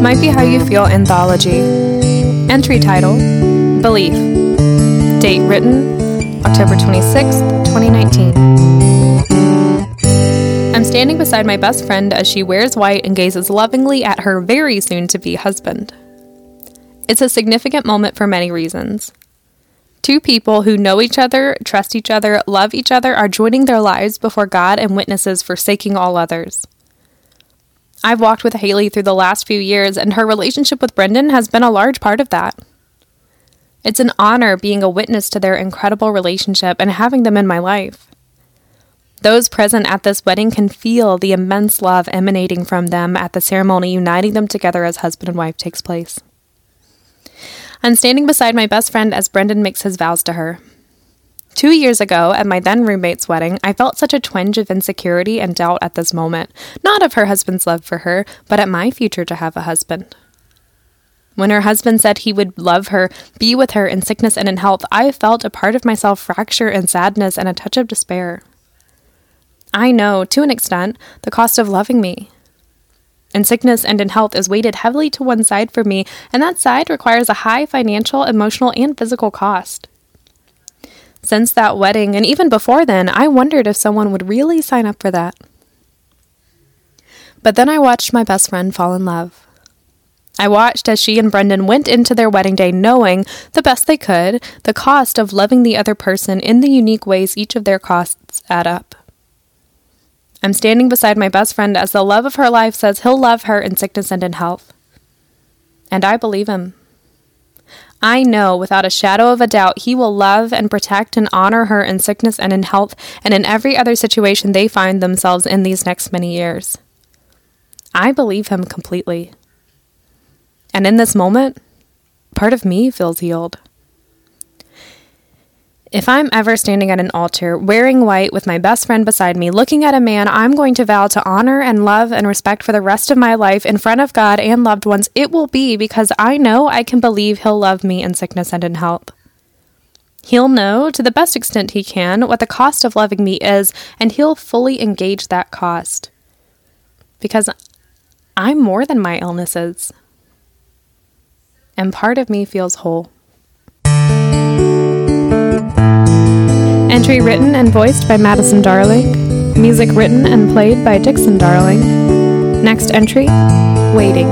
Might Be How You Feel anthology. Entry title Belief. Date written October 26th, 2019. I'm standing beside my best friend as she wears white and gazes lovingly at her very soon to be husband. It's a significant moment for many reasons. Two people who know each other, trust each other, love each other are joining their lives before God and witnesses forsaking all others. I've walked with Haley through the last few years, and her relationship with Brendan has been a large part of that. It's an honor being a witness to their incredible relationship and having them in my life. Those present at this wedding can feel the immense love emanating from them at the ceremony uniting them together as husband and wife takes place. I'm standing beside my best friend as Brendan makes his vows to her. Two years ago, at my then roommate's wedding, I felt such a twinge of insecurity and doubt at this moment, not of her husband's love for her, but at my future to have a husband. When her husband said he would love her, be with her in sickness and in health, I felt a part of myself fracture in sadness and a touch of despair. I know, to an extent, the cost of loving me. In sickness and in health is weighted heavily to one side for me, and that side requires a high financial, emotional, and physical cost. Since that wedding, and even before then, I wondered if someone would really sign up for that. But then I watched my best friend fall in love. I watched as she and Brendan went into their wedding day knowing, the best they could, the cost of loving the other person in the unique ways each of their costs add up. I'm standing beside my best friend as the love of her life says he'll love her in sickness and in health. And I believe him. I know without a shadow of a doubt he will love and protect and honor her in sickness and in health and in every other situation they find themselves in these next many years. I believe him completely. And in this moment, part of me feels healed. If I'm ever standing at an altar, wearing white with my best friend beside me, looking at a man I'm going to vow to honor and love and respect for the rest of my life in front of God and loved ones, it will be because I know I can believe He'll love me in sickness and in health. He'll know, to the best extent he can, what the cost of loving me is, and he'll fully engage that cost. Because I'm more than my illnesses. And part of me feels whole. Entry written and voiced by Madison Darling. Music written and played by Dixon Darling. Next entry Waiting.